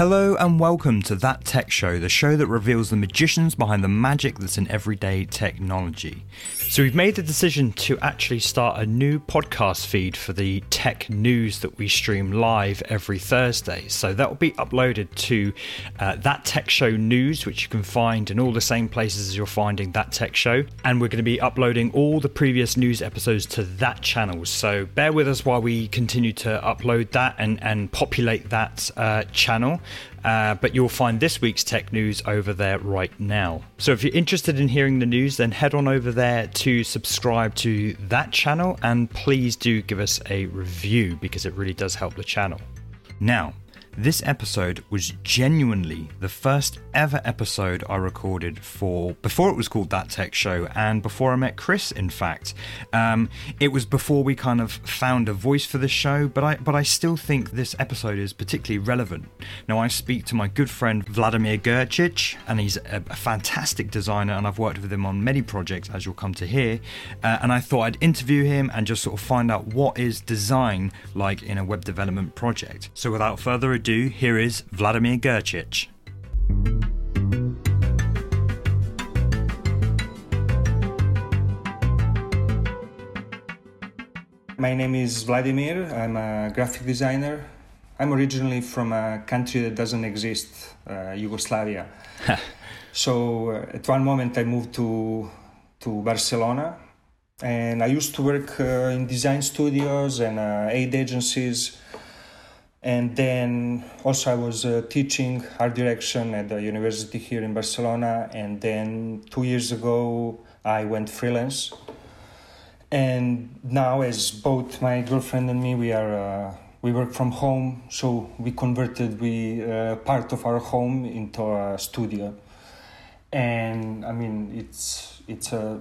Hello and welcome to That Tech Show, the show that reveals the magicians behind the magic that's in everyday technology. So, we've made the decision to actually start a new podcast feed for the tech news that we stream live every Thursday. So, that will be uploaded to uh, That Tech Show News, which you can find in all the same places as you're finding That Tech Show. And we're going to be uploading all the previous news episodes to that channel. So, bear with us while we continue to upload that and, and populate that uh, channel. Uh, but you'll find this week's tech news over there right now. So if you're interested in hearing the news, then head on over there to subscribe to that channel and please do give us a review because it really does help the channel. Now, this episode was genuinely the first ever episode I recorded for before it was called That Tech Show and before I met Chris. In fact, um, it was before we kind of found a voice for the show. But I but I still think this episode is particularly relevant. Now I speak to my good friend Vladimir Gercic, and he's a, a fantastic designer, and I've worked with him on many projects, as you'll come to hear. Uh, and I thought I'd interview him and just sort of find out what is design like in a web development project. So without further ado here is Vladimir Gercic. My name is Vladimir. I'm a graphic designer. I'm originally from a country that doesn't exist, uh, Yugoslavia. so uh, at one moment I moved to to Barcelona, and I used to work uh, in design studios and uh, aid agencies and then also I was uh, teaching art direction at the university here in Barcelona. And then two years ago, I went freelance. And now, as both my girlfriend and me, we are uh, we work from home, so we converted we uh, part of our home into a studio. And I mean, it's it's a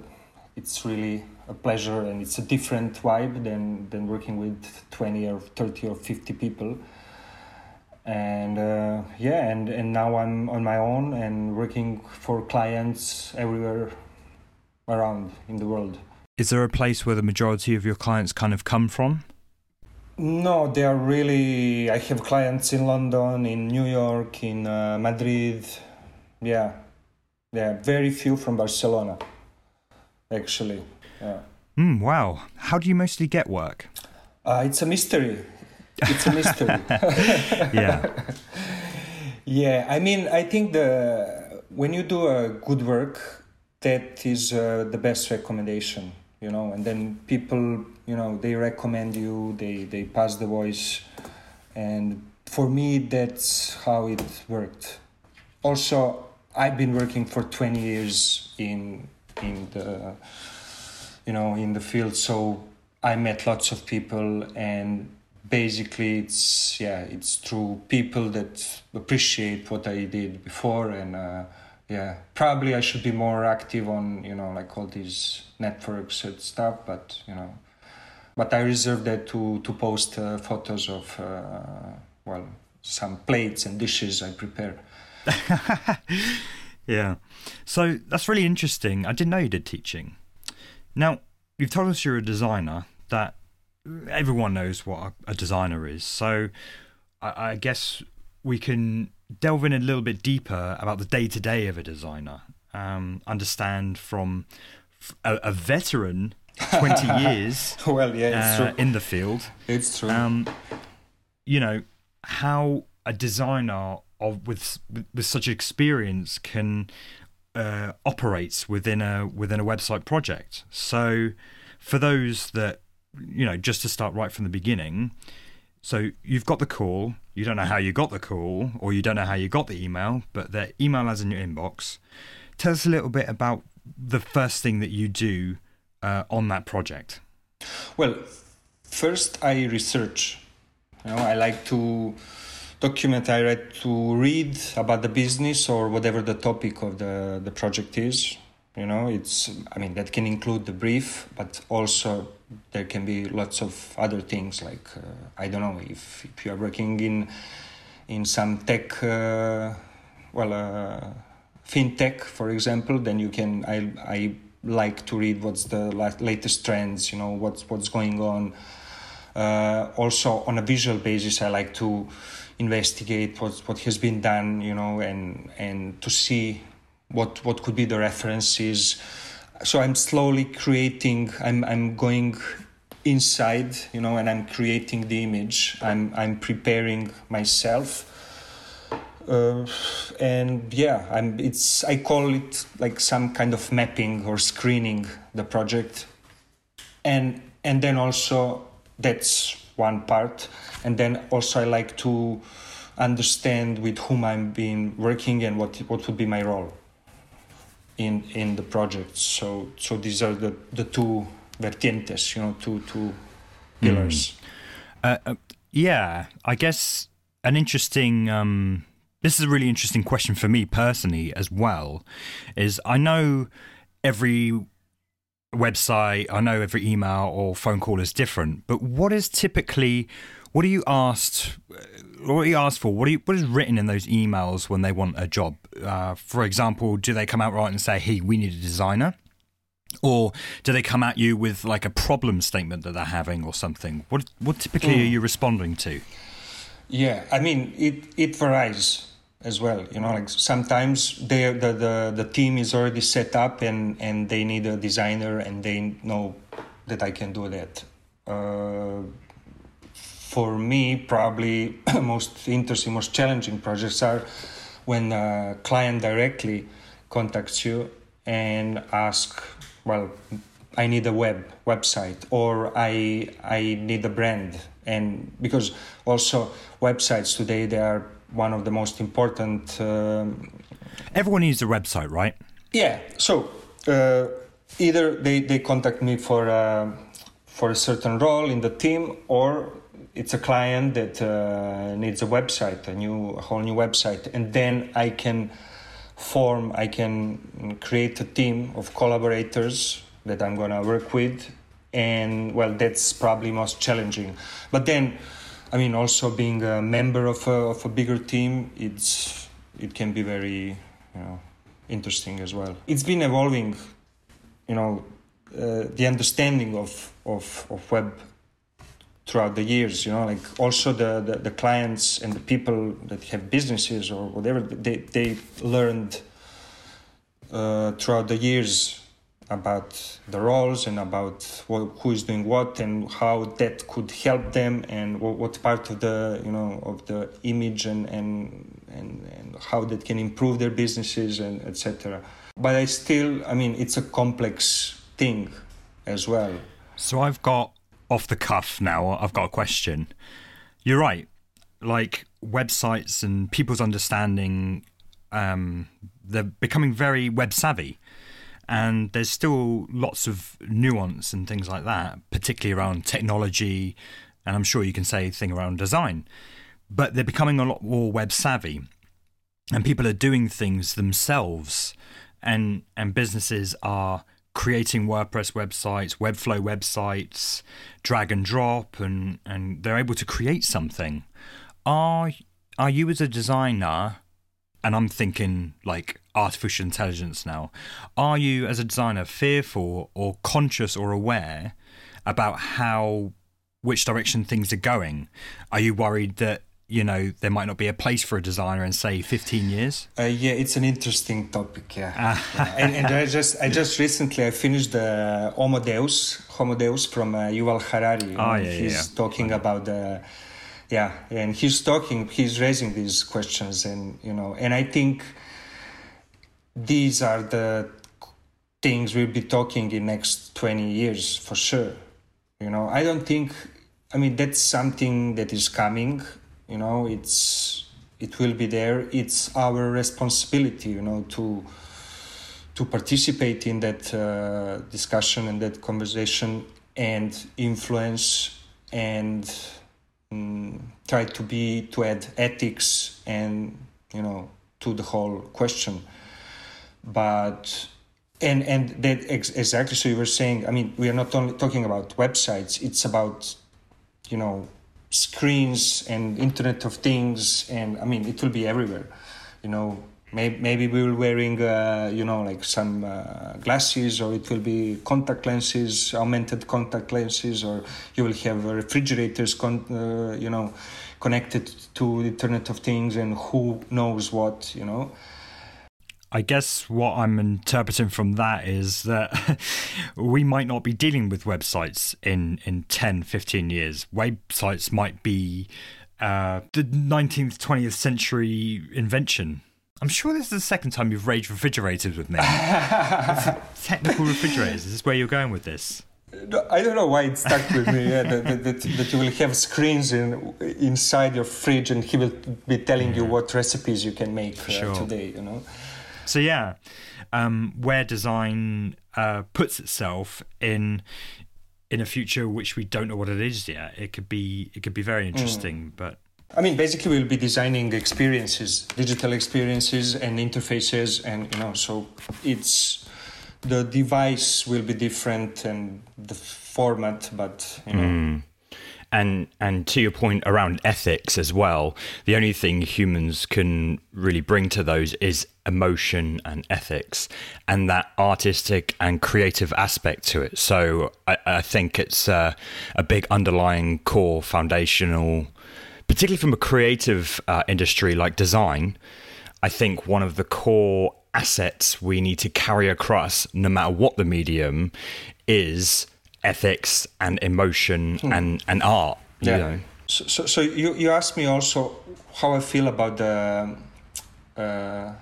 it's really a pleasure and it's a different vibe than than working with 20 or 30 or 50 people and uh, yeah and and now i'm on my own and working for clients everywhere around in the world. Is there a place where the majority of your clients kind of come from? No they are really i have clients in london in new york in uh, madrid. Yeah. Yeah very few from barcelona actually. Yeah. Mm, wow. How do you mostly get work? Uh, it's a mystery it's a mystery. yeah. Yeah, I mean, I think the when you do a good work, that is uh, the best recommendation, you know, and then people, you know, they recommend you, they they pass the voice, and for me, that's how it worked. Also, I've been working for twenty years in in the, you know, in the field, so I met lots of people and basically it's yeah it's through people that appreciate what i did before and uh, yeah probably i should be more active on you know like all these networks and stuff but you know but i reserve that to to post uh, photos of uh, well some plates and dishes i prepared yeah. So that's really interesting. I didn't know you did teaching. Now you've told us you're a designer. That everyone knows what a, designer is. So I, I, guess we can delve in a little bit deeper about the day to day of a designer. Um, understand from a, a veteran, twenty years. well, yeah, uh, in the field. It's true. Um, you know how a designer of with with such experience can uh, operates within a within a website project. So for those that you know, just to start right from the beginning. So you've got the call, you don't know how you got the call, or you don't know how you got the email, but the email is in your inbox. Tell us a little bit about the first thing that you do uh, on that project. Well, first I research. You know, I like to document. I like to read about the business or whatever the topic of the the project is. You know, it's. I mean, that can include the brief, but also there can be lots of other things like uh, I don't know if, if you are working in in some tech uh, well uh, fintech for example then you can I I like to read what's the latest trends you know what's what's going on Uh, also, on a visual basis, I like to investigate what what has been done, you know, and and to see what what could be the references. So I'm slowly creating. I'm I'm going inside, you know, and I'm creating the image. I'm I'm preparing myself. Uh, and yeah, I'm. It's I call it like some kind of mapping or screening the project, and and then also that's one part, and then also I like to understand with whom I'm being working and what what would be my role in in the project. So so these are the the two vertientes, you know, two two pillars. Mm. Uh, uh, yeah, I guess an interesting. Um, this is a really interesting question for me personally as well. Is I know every website, I know every email or phone call is different, but what is typically what are you asked? What are you asked for? What, you, what is written in those emails when they want a job? Uh, for example, do they come out right and say, "Hey, we need a designer," or do they come at you with like a problem statement that they're having or something? What what typically mm. are you responding to? Yeah, I mean it it varies as well. You know, like sometimes they the, the the team is already set up and and they need a designer and they know that I can do that. Uh, for me, probably most interesting, most challenging projects are when a client directly contacts you and ask, well, I need a web website or I I need a brand and because also websites today they are one of the most important. Um, Everyone needs a website, right? Yeah. So uh, either they, they contact me for uh, for a certain role in the team, or it's a client that uh, needs a website, a new, a whole new website, and then I can form, I can create a team of collaborators that I'm gonna work with, and well, that's probably most challenging. But then, I mean, also being a member of a, of a bigger team, it's it can be very, you know, interesting as well. It's been evolving, you know, uh, the understanding of, of, of web throughout the years you know like also the, the, the, clients and the people that have businesses or whatever they, they learned uh, throughout the years about the roles and about what, who is doing what and how that could help them and what, what part of the you know of the image and and and, and how that can improve their businesses and etc but i still i mean it's a complex thing as well. So i've got off the cuff now, I've got a question. You're right. Like websites and people's understanding, um, they're becoming very web savvy. And there's still lots of nuance and things like that, particularly around technology. And I'm sure you can say thing around design. But they're becoming a lot more web savvy. And people are doing things themselves. And, and businesses are creating WordPress websites, Webflow websites, drag and drop, and, and they're able to create something. Are are you as a designer, and I'm thinking like artificial intelligence now, are you as a designer fearful or conscious or aware about how which direction things are going? Are you worried that you know there might not be a place for a designer in say 15 years? Uh, yeah it's an interesting topic yeah, yeah. And, and, i just i just recently i finished the homo deus homo deus from uh, yuval harari. Oh, yeah, he's yeah. talking about the yeah and he's talking he's raising these questions and you know and i think these are the things we'll be talking in next 20 years for sure. You know i don't think i mean that's something that is coming you know it's it will be there. It's our responsibility you know to to participate in that uh, discussion and that conversation and influence and um, try to be to add ethics and you know to the whole question. But and and that ex- exactly so you were saying i mean we are not only talking about websites it's about you know screens and internet of things and i mean it will be everywhere you know Maybe, maybe we will wearing, uh, you know, like some uh, glasses, or it will be contact lenses, augmented contact lenses, or you will have refrigerators, con- uh, you know, connected to the Internet of Things, and who knows what, you know. I guess what I'm interpreting from that is that we might not be dealing with websites in, in 10, 15 years. Websites might be uh, the 19th, 20th century invention. I'm sure this is the second time you've raged refrigerators with me. technical refrigerators. Is this where you're going with this? I don't know why it stuck with me. Yeah, that, that, that, you will have screens in, inside your fridge, and he will be telling you what recipes you can make uh, sure. today. You know. So yeah, um, where design uh, puts itself in in a future which we don't know what it is yet, it could be it could be very interesting. Mm. But I mean, basically, we'll be designing experiences, digital experiences, and interfaces, and you know, so it's the device will be different and the format, but you know. Mm and and to your point around ethics as well the only thing humans can really bring to those is emotion and ethics and that artistic and creative aspect to it. So i, I think it's a big underlying core foundational particularly from a creative uh, industry like design i think one of the core assets we need to carry across no matter what the medium is ethics and emotion hmm. and, and art. yeah. Know. So, so, so, you, you asked me also how I feel about the. Uh,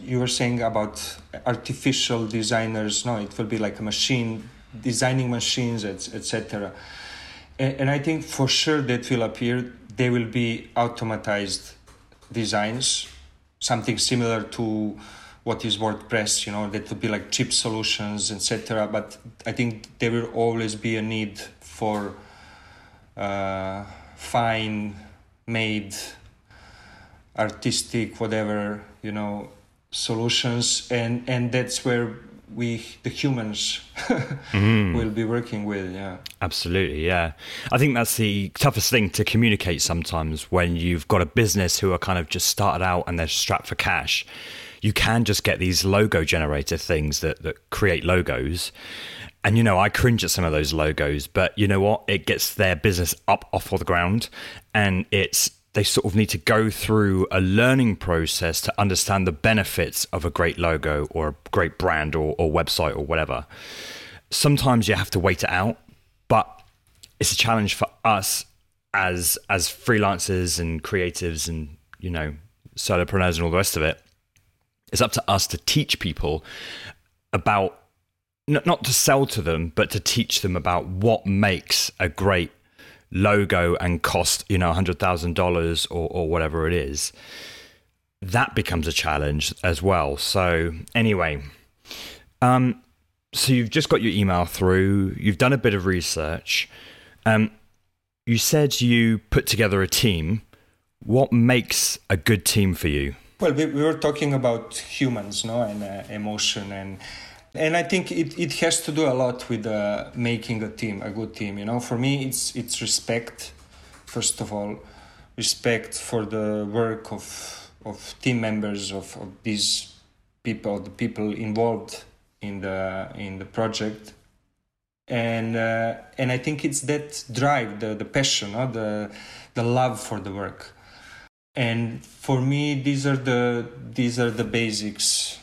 you were saying about artificial designers. No, it will be like a machine designing machines, etc. And, and I think for sure that will appear. They will be automatized designs, something similar to what is WordPress, you know, that would be like cheap solutions, etc. But I think there will always be a need for uh, fine made, artistic, whatever, you know, solutions, and and that's where we the humans mm. will be working with yeah absolutely yeah i think that's the toughest thing to communicate sometimes when you've got a business who are kind of just started out and they're strapped for cash you can just get these logo generator things that, that create logos. And you know, I cringe at some of those logos, but you know what? It gets their business up off of the ground and it's they sort of need to go through a learning process to understand the benefits of a great logo or a great brand or, or website or whatever. Sometimes you have to wait it out, but it's a challenge for us as as freelancers and creatives and you know solopreneurs and all the rest of it it's up to us to teach people about not to sell to them, but to teach them about what makes a great logo and cost, you know, hundred thousand dollars or or whatever it is. That becomes a challenge as well. So anyway, um, so you've just got your email through. You've done a bit of research. Um, you said you put together a team. What makes a good team for you? Well, we, we were talking about humans, no, and uh, emotion, and and I think it, it has to do a lot with uh, making a team, a good team. You know, for me, it's it's respect, first of all, respect for the work of of team members of, of these people, the people involved in the in the project, and uh, and I think it's that drive, the the passion, no? the the love for the work and for me these are the these are the basics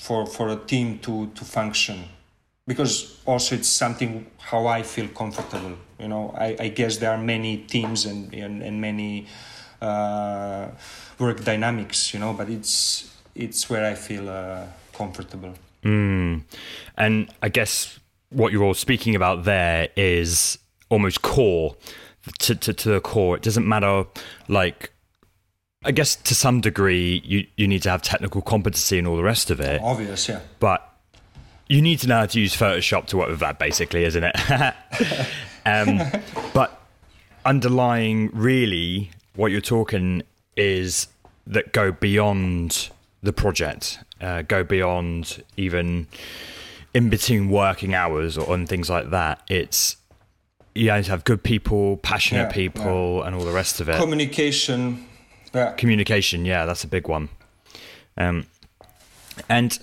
for for a team to to function because also it's something how I feel comfortable. You know, I, I guess there are many teams and and, and many uh, work dynamics. You know, but it's it's where I feel uh, comfortable. Mm. And I guess what you're all speaking about there is almost core to, to, to the core. It doesn't matter, like, I guess to some degree, you, you need to have technical competency and all the rest of it. Obvious, yeah. But you need to know how to use Photoshop to work with that, basically, isn't it? um, but underlying, really, what you're talking is that go beyond the project, uh, go beyond even in between working hours or and things like that. It's you have to have good people, passionate yeah, people, yeah. and all the rest of it. Communication. Yeah. Communication, yeah, that's a big one. Um, and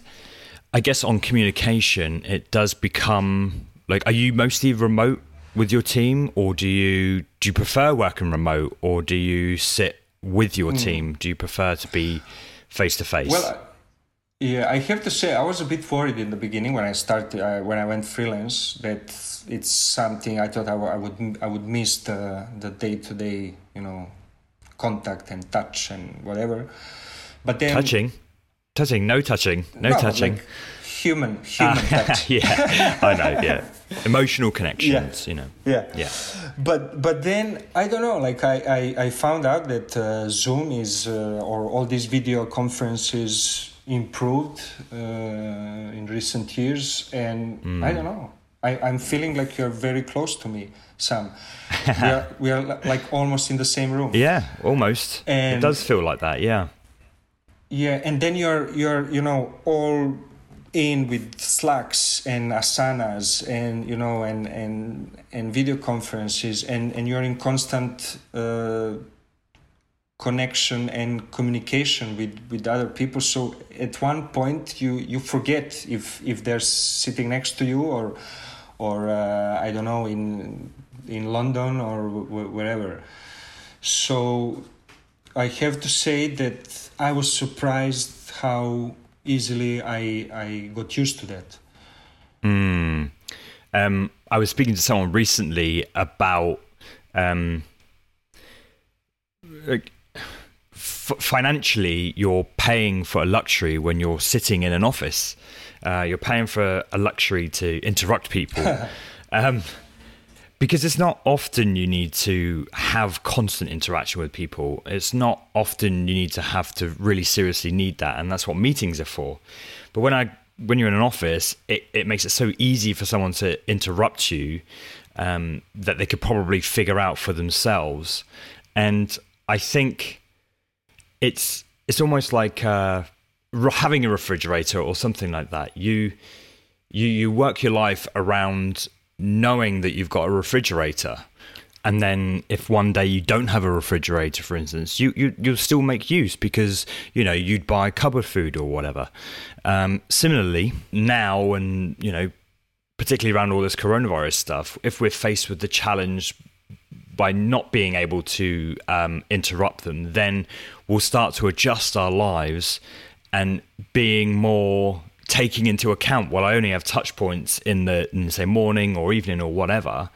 I guess on communication, it does become like, are you mostly remote with your team, or do you do you prefer working remote, or do you sit with your mm. team? Do you prefer to be face to face? Well, yeah, I have to say I was a bit worried in the beginning when I started uh, when I went freelance that it's something I thought I, w- I would I would miss the the day to day you know contact and touch and whatever. But then touching, touching, no touching, no, no touching. Like human, human uh, touch. yeah, I know. Yeah, emotional connections. Yeah. You know. Yeah. Yeah. But but then I don't know. Like I I, I found out that uh, Zoom is uh, or all these video conferences improved uh, in recent years, and mm. I don't know. I, I'm feeling like you're very close to me, Sam. we are we are like almost in the same room. Yeah, almost. And it does feel like that. Yeah. Yeah, and then you're you're you know all in with slacks and asanas and you know and and and video conferences and and you're in constant uh, connection and communication with with other people. So at one point you you forget if if they're sitting next to you or or uh, i don't know in in london or wherever. So i have to say that i was surprised how easily i i got used to that. Mm. um, i was speaking to someone recently about um, like f- financially you're paying for a luxury when you're sitting in an office. Uh, you're paying for a luxury to interrupt people. um, because it's not often you need to have constant interaction with people. It's not often you need to have to really seriously need that, and that's what meetings are for. But when I when you're in an office, it, it makes it so easy for someone to interrupt you um, that they could probably figure out for themselves. And I think it's it's almost like uh, having a refrigerator or something like that. You you you work your life around knowing that you've got a refrigerator. And then, if one day you don't have a refrigerator, for instance, you, you you'll still make use because you know you'd buy cupboard food or whatever. Um, similarly, now and you know, particularly around all this coronavirus stuff, if we're faced with the challenge by not being able to um, interrupt them, then we'll start to adjust our lives and being more taking into account well i only have touch points in the in say morning or evening or whatever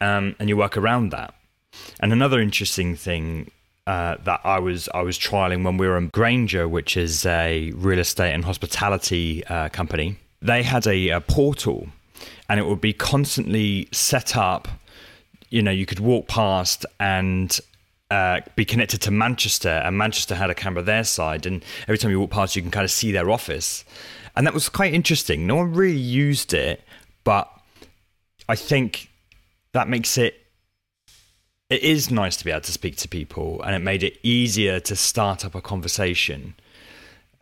um, and you work around that and another interesting thing uh, that I was I was trialing when we were in Grainger, which is a real estate and hospitality uh, company. They had a, a portal, and it would be constantly set up you know you could walk past and uh, be connected to Manchester, and Manchester had a camera their side, and every time you walk past, you can kind of see their office, and that was quite interesting. No one really used it, but I think that makes it. It is nice to be able to speak to people, and it made it easier to start up a conversation.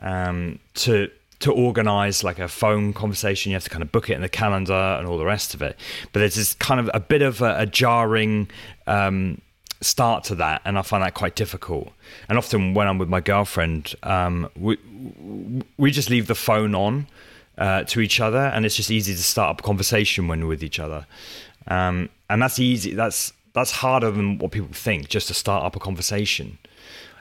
Um, to to organize like a phone conversation. You have to kind of book it in the calendar and all the rest of it. But there's this kind of a bit of a, a jarring um, start to that, and I find that quite difficult. And often when I'm with my girlfriend, um, we we just leave the phone on uh, to each other, and it's just easy to start up a conversation when we're with each other. Um, and that's easy. That's that's harder than what people think. Just to start up a conversation.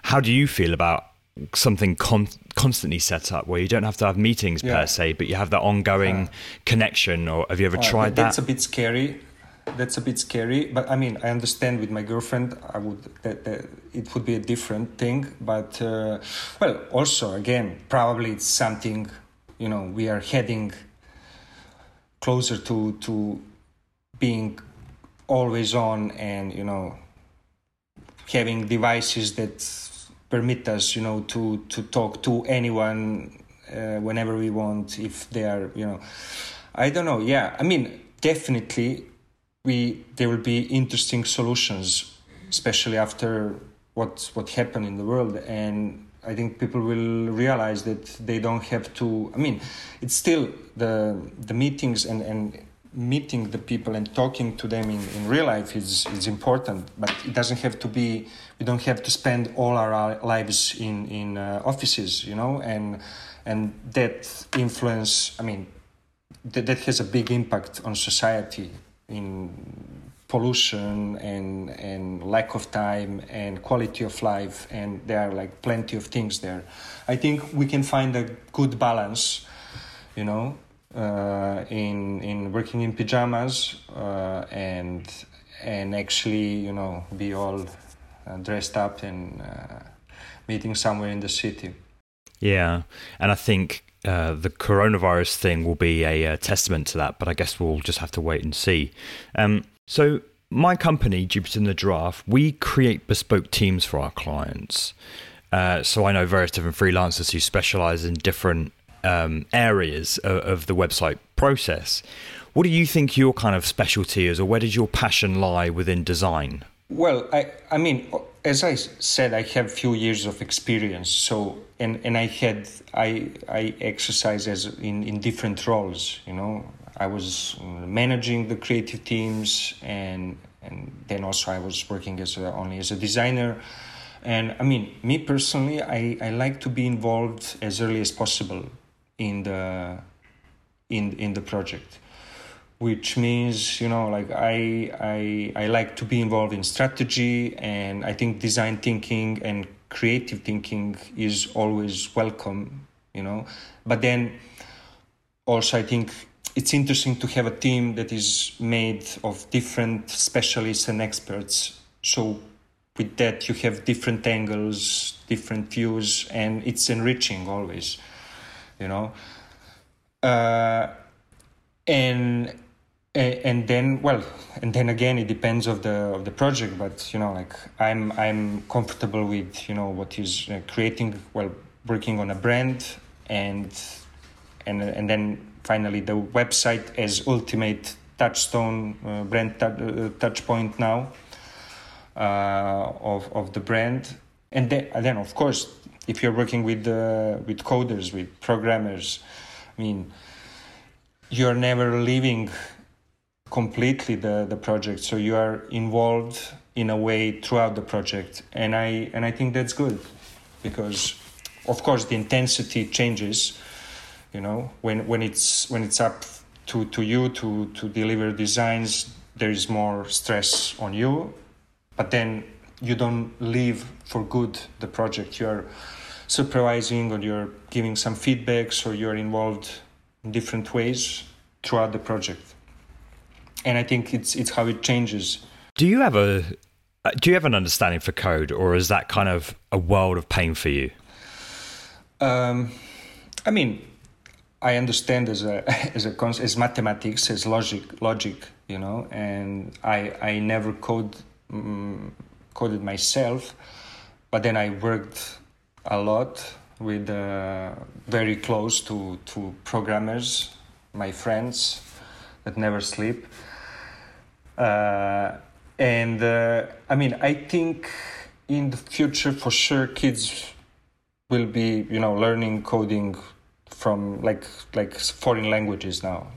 How do you feel about something con- constantly set up where you don't have to have meetings yeah. per se, but you have that ongoing connection? Or have you ever uh, tried that? That's a bit scary. That's a bit scary, but I mean, I understand with my girlfriend, I would that, that it would be a different thing. But uh, well, also again, probably it's something you know we are heading closer to to being always on and you know having devices that permit us, you know, to to talk to anyone uh, whenever we want if they are, you know, I don't know. Yeah, I mean, definitely, we there will be interesting solutions, especially after what what happened in the world, and I think people will realize that they don't have to. I mean, it's still the the meetings and and meeting the people and talking to them in, in real life is, is important, but it doesn't have to be, we don't have to spend all our lives in, in uh, offices, you know, and, and that influence, I mean, that, that has a big impact on society in pollution and and lack of time and quality of life and there are like plenty of things there. I think we can find a good balance you know uh, in in working in pajamas uh, and and actually you know be all uh, dressed up and uh, meeting somewhere in the city yeah and i think uh, the coronavirus thing will be a, a, testament to that, but I guess we'll just have to wait and see. Um, so, my company, Jupiter in the Draft, we create bespoke teams for our clients. Uh, so, I know various different freelancers who specialize in different um, areas of, of the website process. What do you think your kind of specialty is, or where does your passion lie within design? Well, I, I mean, as I said, I have few years of experience. So, and, and I had, I, I exercise as in, in different roles, you know, I was managing the creative teams and, and then also I was working as a, only as a designer. And I mean, me personally, I, I like to be involved as early as possible in the, in, in the project which means you know like I, I i like to be involved in strategy and i think design thinking and creative thinking is always welcome you know. But then also i think it's interesting to have a team that is made of different specialists and experts. So with that you have different angles different views and it's enriching always you know? Uh, and and then well and then again it depends of the of the project but you know like i'm i'm comfortable with you know what is uh, creating well working on a brand and and and then finally the website as ultimate touchstone uh, brand t- uh, touch point now uh, of of the brand. And then, and then of course if you're working with uh, with coders with programmers i mean you're never leaving completely the, the project. So you are involved in a way throughout the project. And i and i think that's good because of course the intensity changes you know when when it's when it's up to to you to to deliver designs there is more stress on you. But then you don't leave for good the project. You're supervising or you're giving some feedbacks or you're involved in different ways throughout the project and I think it's it's how it changes. Do you have a uh, do you have an understanding for code, or is that kind of a world of pain for you? Um, I mean, I understand as a as a as mathematics as logic logic, you know, and I I never code um, coded myself, but then I worked a lot with uh, very close to to programmers, my friends that never sleep. Uh, and uh, I mean, I think in the future, for sure, kids will be, you know, learning coding from like like foreign languages now,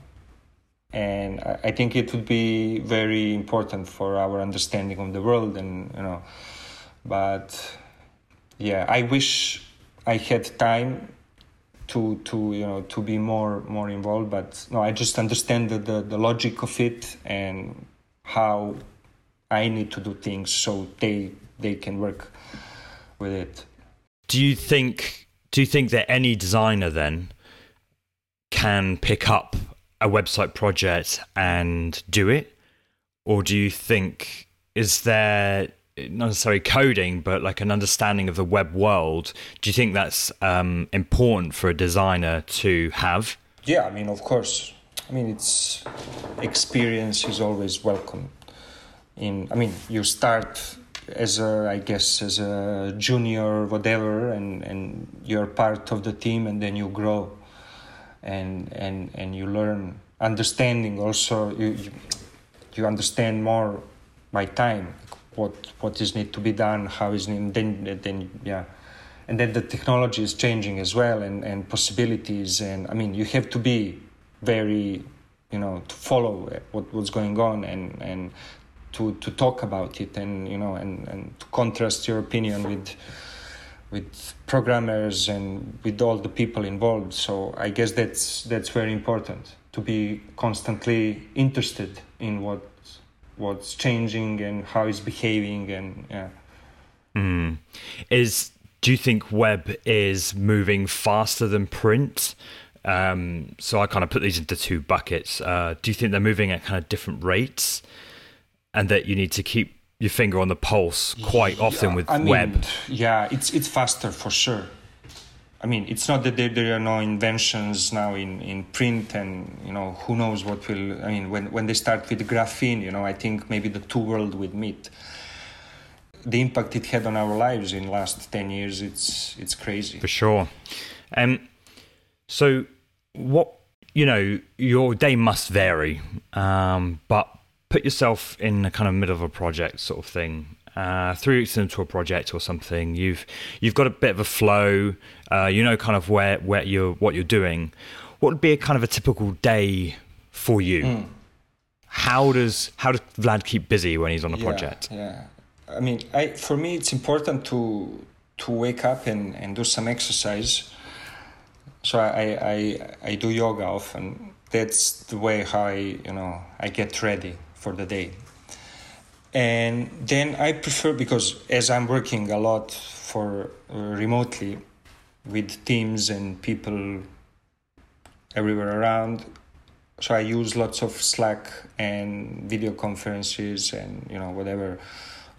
and I think it would be very important for our understanding of the world, and you know, but yeah, I wish I had time to to you know to be more more involved, but no, I just understand the the, the logic of it and how I need to do things so they they can work with it. Do you think do you think that any designer then can pick up a website project and do it? Or do you think is there not necessarily coding, but like an understanding of the web world? Do you think that's um, important for a designer to have? Yeah, I mean, of course. I mean, it's experience is always welcome. In I mean, you start as a I guess as a junior whatever, and and you're part of the team, and then you grow, and and and you learn understanding. Also, you you, you understand more by time what what is need to be done, how is need, then then yeah. And then the technology is changing as well and, and possibilities and i mean you have to be very you know to follow what was going on and and to to talk about it and you know and and to contrast your opinion with with programmers and with all the people involved. So i guess that's that's very important to be constantly interested in what what's changing and how it's behaving and yeah mm. is do you think web is moving faster than print um, so I kind of put these into two buckets. Uh, do you think they're moving at kind of different rates, and that you need to keep your finger on the pulse quite often yeah, with I mean, web? Yeah, it's it's faster for sure. I mean, it's not that there, there are no inventions now in, in print, and you know who knows what will. I mean, when when they start with graphene, you know, I think maybe the two world would meet. The impact it had on our lives in last ten years, it's it's crazy. For sure. Um, so, what you know, your day must vary, um, but put yourself in the kind of middle of a project sort of thing. Uh, three weeks into a project or something, you've you've got a bit of a flow. Uh, you know, kind of where where you're what you're doing. What would be a kind of a typical day for you? Mm. How does how does Vlad keep busy when he's on a yeah, project? Yeah, I mean, I for me it's important to to wake up and, and do some exercise so I, I I do yoga often. That's the way how I you know I get ready for the day. And then I prefer because as I'm working a lot for uh, remotely with teams and people everywhere around, so I use lots of Slack and video conferences and you know whatever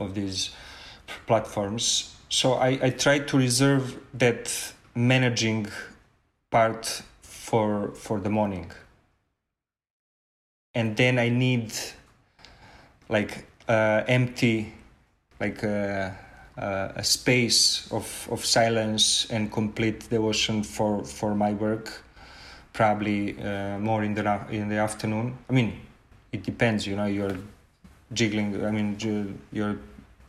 of these platforms. So I, I try to reserve that managing part for for the morning and then i need like uh, empty like a, uh, uh, a space of, of silence and complete devotion for, for my work probably uh, more in the in the afternoon i mean it depends you know you're jiggling i mean you're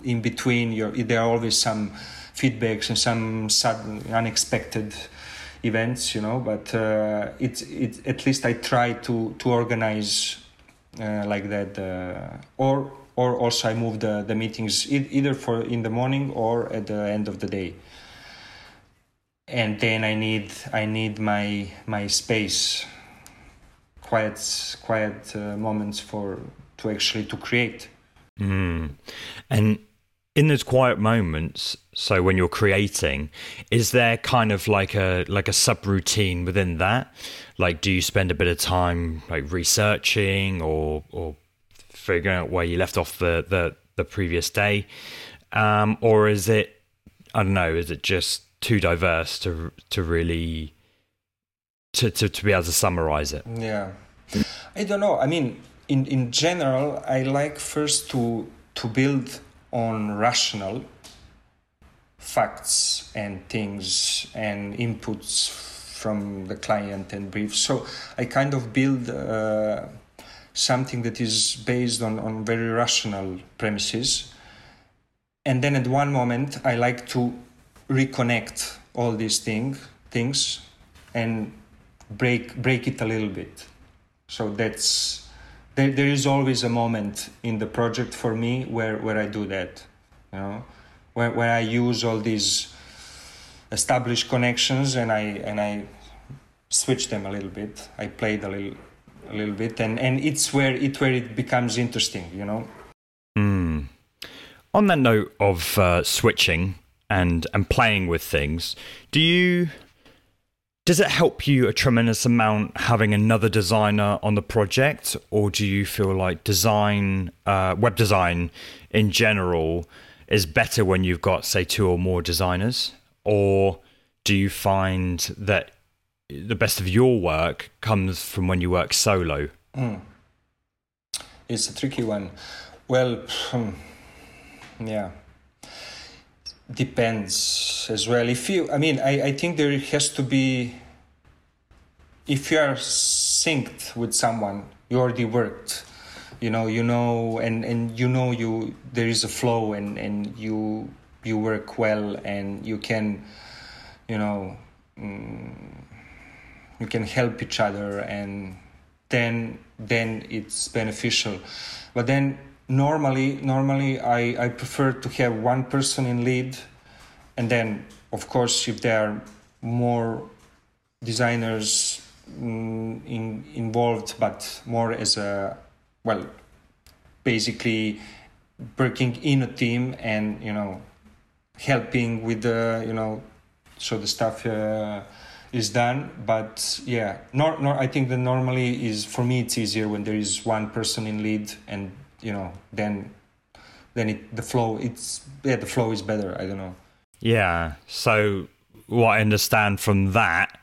in between you're there are always some feedbacks and some sudden unexpected events, you know. But uh, it's it at least I try to to organize uh, like that, uh, or or also I move the the meetings either for in the morning or at the end of the day. And then I need I need my my space, quiet quiet uh, moments for to actually to create. Mm. And in those quiet moments so when you're creating is there kind of like a like a subroutine within that like do you spend a bit of time like researching or or figuring out where you left off the the, the previous day. Um, or is it i don't know is it just too diverse to to really to, to, to be able to summarize it? Yeah. I don't know. I mean in in general i like first to to build on rational facts and things and inputs from the client and briefs. So I kind of build uh, something that is based on, on very rational premises. And then at one moment, I like to reconnect all these thing, things and break break it a little bit. So that's there, there is always a moment in the project for me where, where I do that, you know, where, where I use all these established connections and I and I switch them a little bit. I played a little a little bit and, and it's where it where it becomes interesting, you know. Mm. On that note of uh, switching and and playing with things, do you does it help you a tremendous amount having another designer on the project, or do you feel like design, uh, web design in general, is better when you've got, say, two or more designers? Or do you find that the best of your work comes from when you work solo? Mm. It's a tricky one. Well, hmm, yeah depends as well if you i mean i, I think there has to be if you are synced with someone you already worked you know you know and and you know you there is a flow and and you you work well and you can you know mm, you can help each other and then then it's beneficial. But then normally, normally I, I prefer to have one person in lead, and then of course if there are more designers mm, in, involved, but more as a well, basically working in a team and you know helping with the you know so the stuff uh, is done but yeah nor, nor i think that normally is for me it's easier when there is one person in lead and you know then then it the flow it's yeah the flow is better i don't know. Yeah so what i understand from that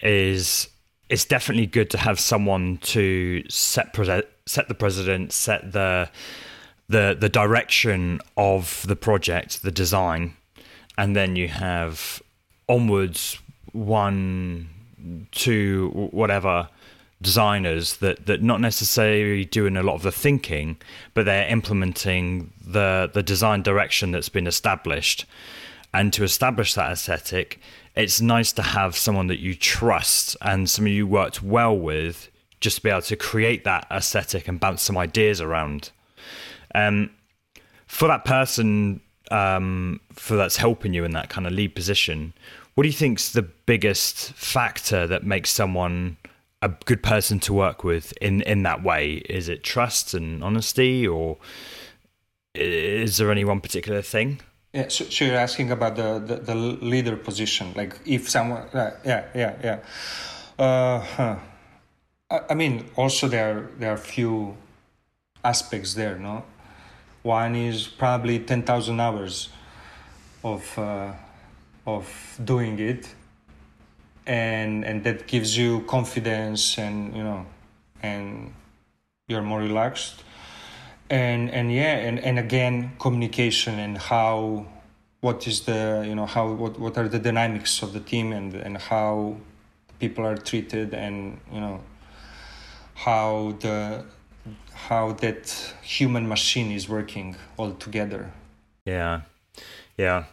is it's definitely good to have someone to set pre- set the president set the the the direction of the project, the design, and then you have onwards one, two, whatever designers that that not necessarily doing a lot of the thinking, but they're implementing the the design direction that's been established. And to establish that aesthetic, it's nice to have someone that you trust and someone you worked well with just to be able to create that aesthetic and bounce some ideas around. Um, for that person, um, for that's helping you in that kind of lead position, what do you think's the biggest factor that makes someone a good person to work with in in that way? Is it trust and honesty, or is there any one particular thing? Yeah, so, so you're asking about the, the, the, leader position, like if someone, uh, yeah, yeah, yeah. Uh, huh. I, I mean, also there there are few aspects there, no one is probably 10,000 hours of, uh, of doing it. And, and that gives you confidence and, you know, and you're more relaxed. And, and yeah, and, and again, communication and how, what is the, you know, how, what, what are the dynamics of the team and, and how people are treated and, you know, how the how that human machine is working all together. Yeah, yeah,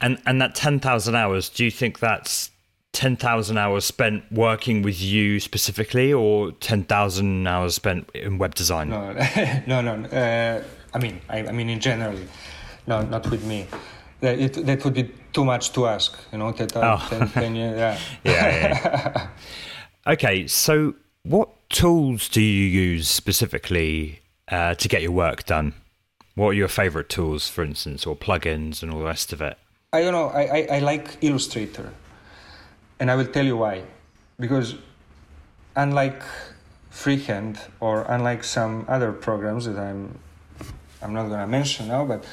and and that ten thousand hours. Do you think that's ten thousand hours spent working with you specifically, or ten thousand hours spent in web design? No, no, no. Uh, I mean, I, I, mean in general, no, not with me. That, it, that would be too much to ask, you know. 10, oh. 10, 10 years, yeah. yeah. yeah. okay, so what tools do you use specifically uh, to get your work done? What are your favorite tools, for instance, or plugins and all the rest of it? I don't know. I, I, I like Illustrator. And I will tell you why. Because unlike Freehand or unlike some other programs that I'm I'm not to mention now, but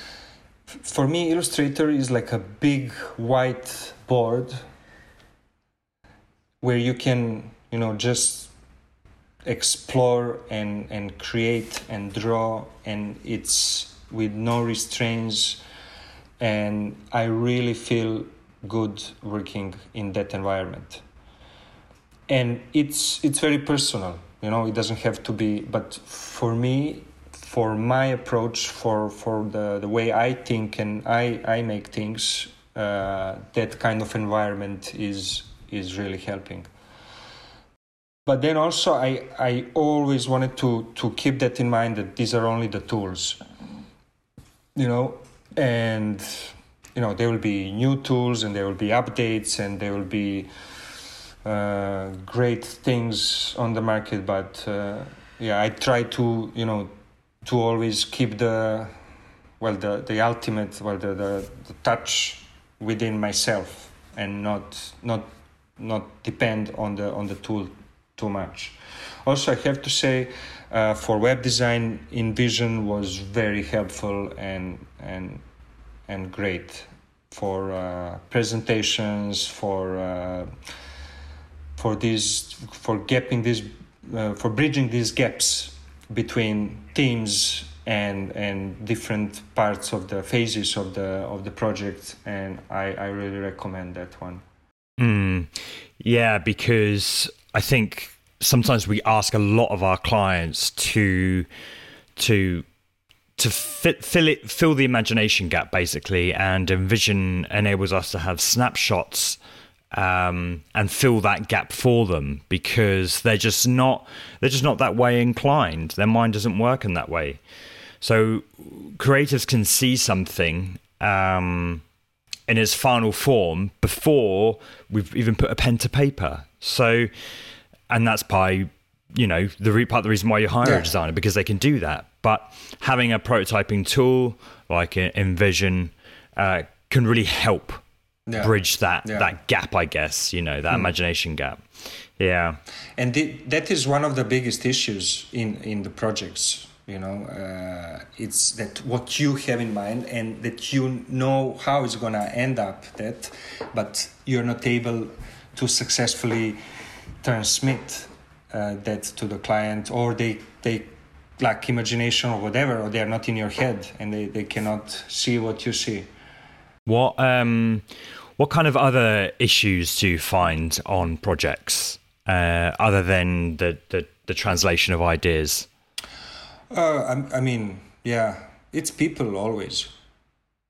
for me, Illustrator is like a big white board where you can, you know, just explore and, and create and draw and it's with no restraints and i really feel good working in that environment. And it's it's very personal you know it doesn't have to be but for me for my approach for for the the way i think and i i make things uh, that kind of environment is is really helping. But then also I, I always wanted to, to keep that in mind that these are only the tools. You know and you know there will be new tools and there will be updates and there will be uh, great things on the market but uh, yeah i try to you know to always keep the well the, the ultimate well the, the, the touch within myself and not not not depend on the on the tool too much. Also, I have to say, uh, for web design, InVision was very helpful and and and great for uh, presentations, for uh, for these for gapping these uh, for bridging these gaps between teams and and different parts of the phases of the of the project and I, I really recommend that one. Mm, yeah, because I think sometimes we ask a lot of our clients to to to fit, fill it fill the imagination gap basically and InVision enables us to have snapshots um, and fill that gap for them because they're just not they're just not that way inclined. Their mind doesn't work in that way. So creatives can see something um, in its final form before we've even put a pen to paper. So, and that's by you know the part of the reason why you hire yeah. a designer because they can do that. But having a prototyping tool like InVision uh, can really help yeah. bridge that yeah. that gap, I guess. You know that mm. imagination gap. Yeah, and that is one of the biggest issues in in the projects. You know, uh, it's that what you have in mind and that you know how it's gonna end up. That, but you're not able to successfully transmit uh, that to the client, or they they lack imagination or whatever, or they are not in your head and they, they cannot see what you see. What um what kind of other issues do you find on projects uh, other than the, the, the translation of ideas? Uh, I, I, mean, yeah, it's people always.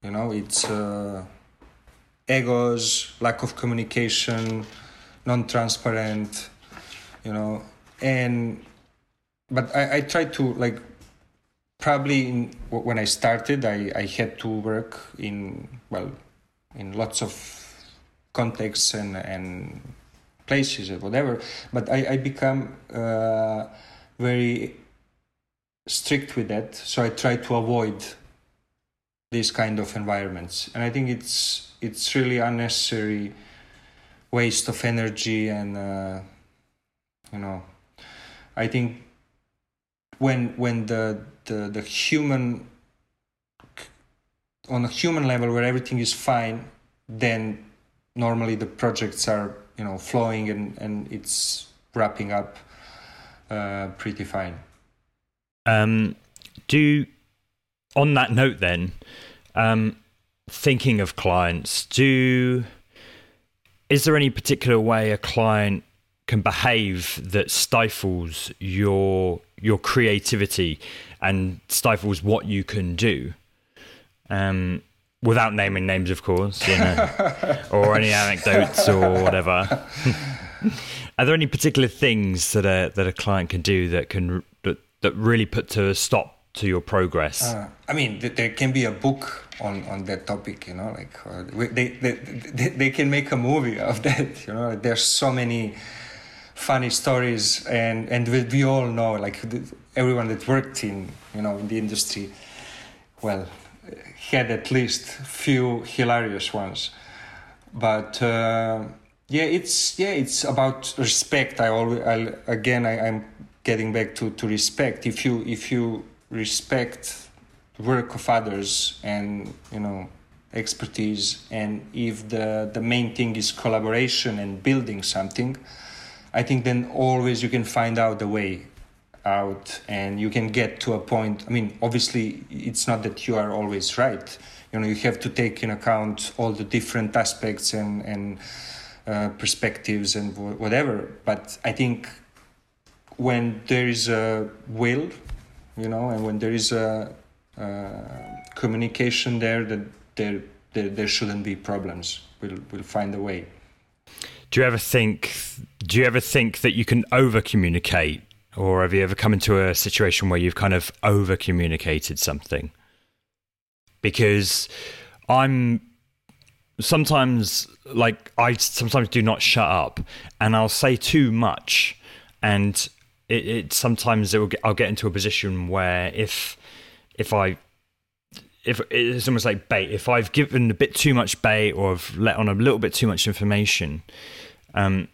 You know, it's uh, egos, lack of communication, non-transparent. You know, and but I, I try to like probably in, when I started, I, I had to work in well in lots of contexts and and places or whatever. But I I become uh, very strict with that, so I try to avoid these kind of environments, and I think it's it's really unnecessary waste of energy and uh, you know I think when when the the, the human on a human level where everything is fine, then normally the projects are you know flowing and and it's wrapping up uh, pretty fine. Um, do on that note then, um, thinking of clients, do is there any particular way a client can behave that stifles your your creativity and stifles what you can do? Um, without naming names, of course, you know, or any anecdotes or whatever. Are there any particular things that a that a client can do that can that, that really put to a stop to your progress? Uh, I mean, there can be a book on, on that topic, you know, like uh, they, they, they they can make a movie of that, you know. There's so many funny stories, and and we we all know, like everyone that worked in you know in the industry, well, had at least few hilarious ones. But uh, yeah it's yeah it's about respect. I always I, again I, i'm getting back to, to respect. If you if you respect work of others and you know expertise and if the the main thing is collaboration and building something i think then always you can find out the way out and you can get to a point i mean obviously it's not that you are always right. You know you have to take in account all the different aspects and and uh, perspectives and whatever. But i think when there is a will you know and when there is a uh, communication there that there, there there shouldn't be problems. We'll we'll find a way do you ever think do you ever think that you can over communicate or have you ever come into a situation where you've kind of over communicated something? Because I'm sometimes like I sometimes do not shut up and I'll say too much and it, it sometimes it will get, I'll get into a position where if if I if it's almost like bait if I've given a bit too much bait or I've let on a little bit too much information um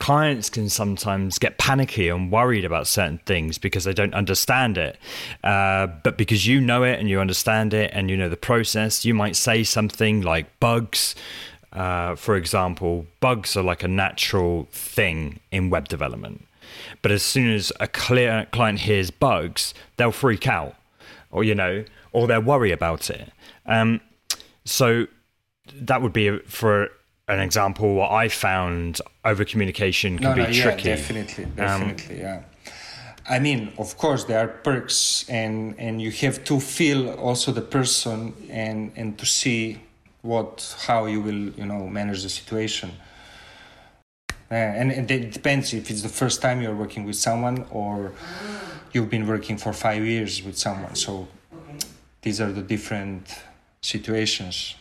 clients can sometimes get panicky and worried about certain things because they don't understand it. Uh, but because you know it and you understand it and you know the process, you might say something like bugs. Uh, for example, bugs are like a natural thing in web development. But as soon as a clear client hears bugs, they'll freak out, or you know, or they'll worry about it. Um, so that would be for an example what I found over communication can no, be no, tricky. Yeah, definitely, definitely, um, yeah. I mean, of course, there are perks, and and you have to feel also the person and and to see what how you will you know manage the situation. Uh, and, and it depends if it's the first time you're working with someone or you've been working for five years with someone. So these are the different situations,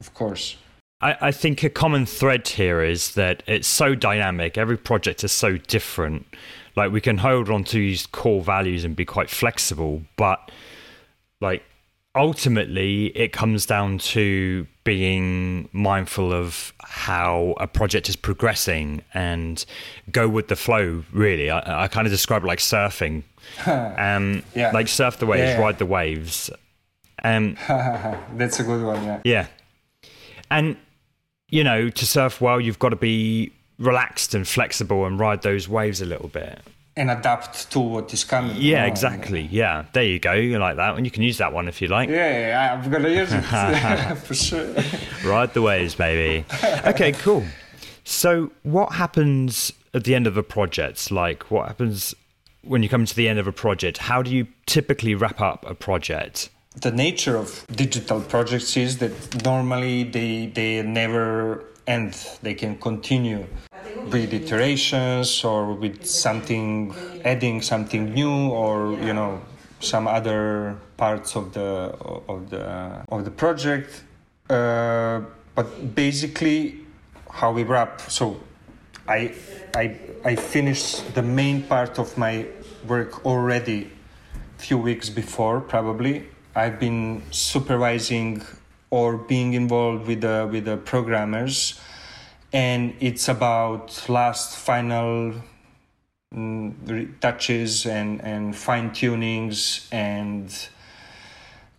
of course. I, I think a common thread here is that it's so dynamic. Every project is so different. Like we can hold on to these core values and be quite flexible, but like ultimately it comes down to being mindful of how a project is progressing and go with the flow really i, I kind of describe it like surfing um, yeah. like surf the waves yeah, ride the waves um, that's a good one yeah yeah and you know to surf well you've got to be relaxed and flexible and ride those waves a little bit and adapt to what is coming. Yeah, exactly. Yeah, there you go. You like that one? You can use that one if you like. Yeah, yeah I'm gonna use it for sure. Ride the waves, baby. Okay, cool. So, what happens at the end of a project? Like, what happens when you come to the end of a project? How do you typically wrap up a project? The nature of digital projects is that normally they they never end. They can continue with iterations or with something adding something new or you know some other parts of the of the of the project uh, but basically how we wrap so i i i finished the main part of my work already a few weeks before probably i've been supervising or being involved with the with the programmers and it's about last final mm, touches and and fine tunings and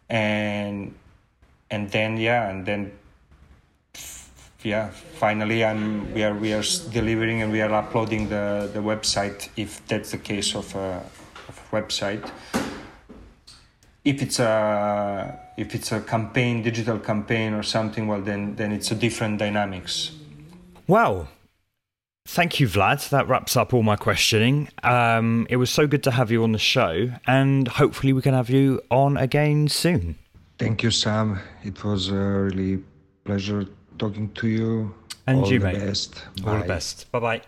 and and then yeah and then yeah finally i'm we are we are delivering and we are uploading the the website if that's the case of a, of a website if it's a if it's a campaign digital campaign or something well then then it's a different dynamics well, thank you, Vlad. That wraps up all my questioning. Um, it was so good to have you on the show, and hopefully, we can have you on again soon. Thank you, Sam. It was a really pleasure talking to you. And all you, the mate. Best. All Bye. the best. Bye bye.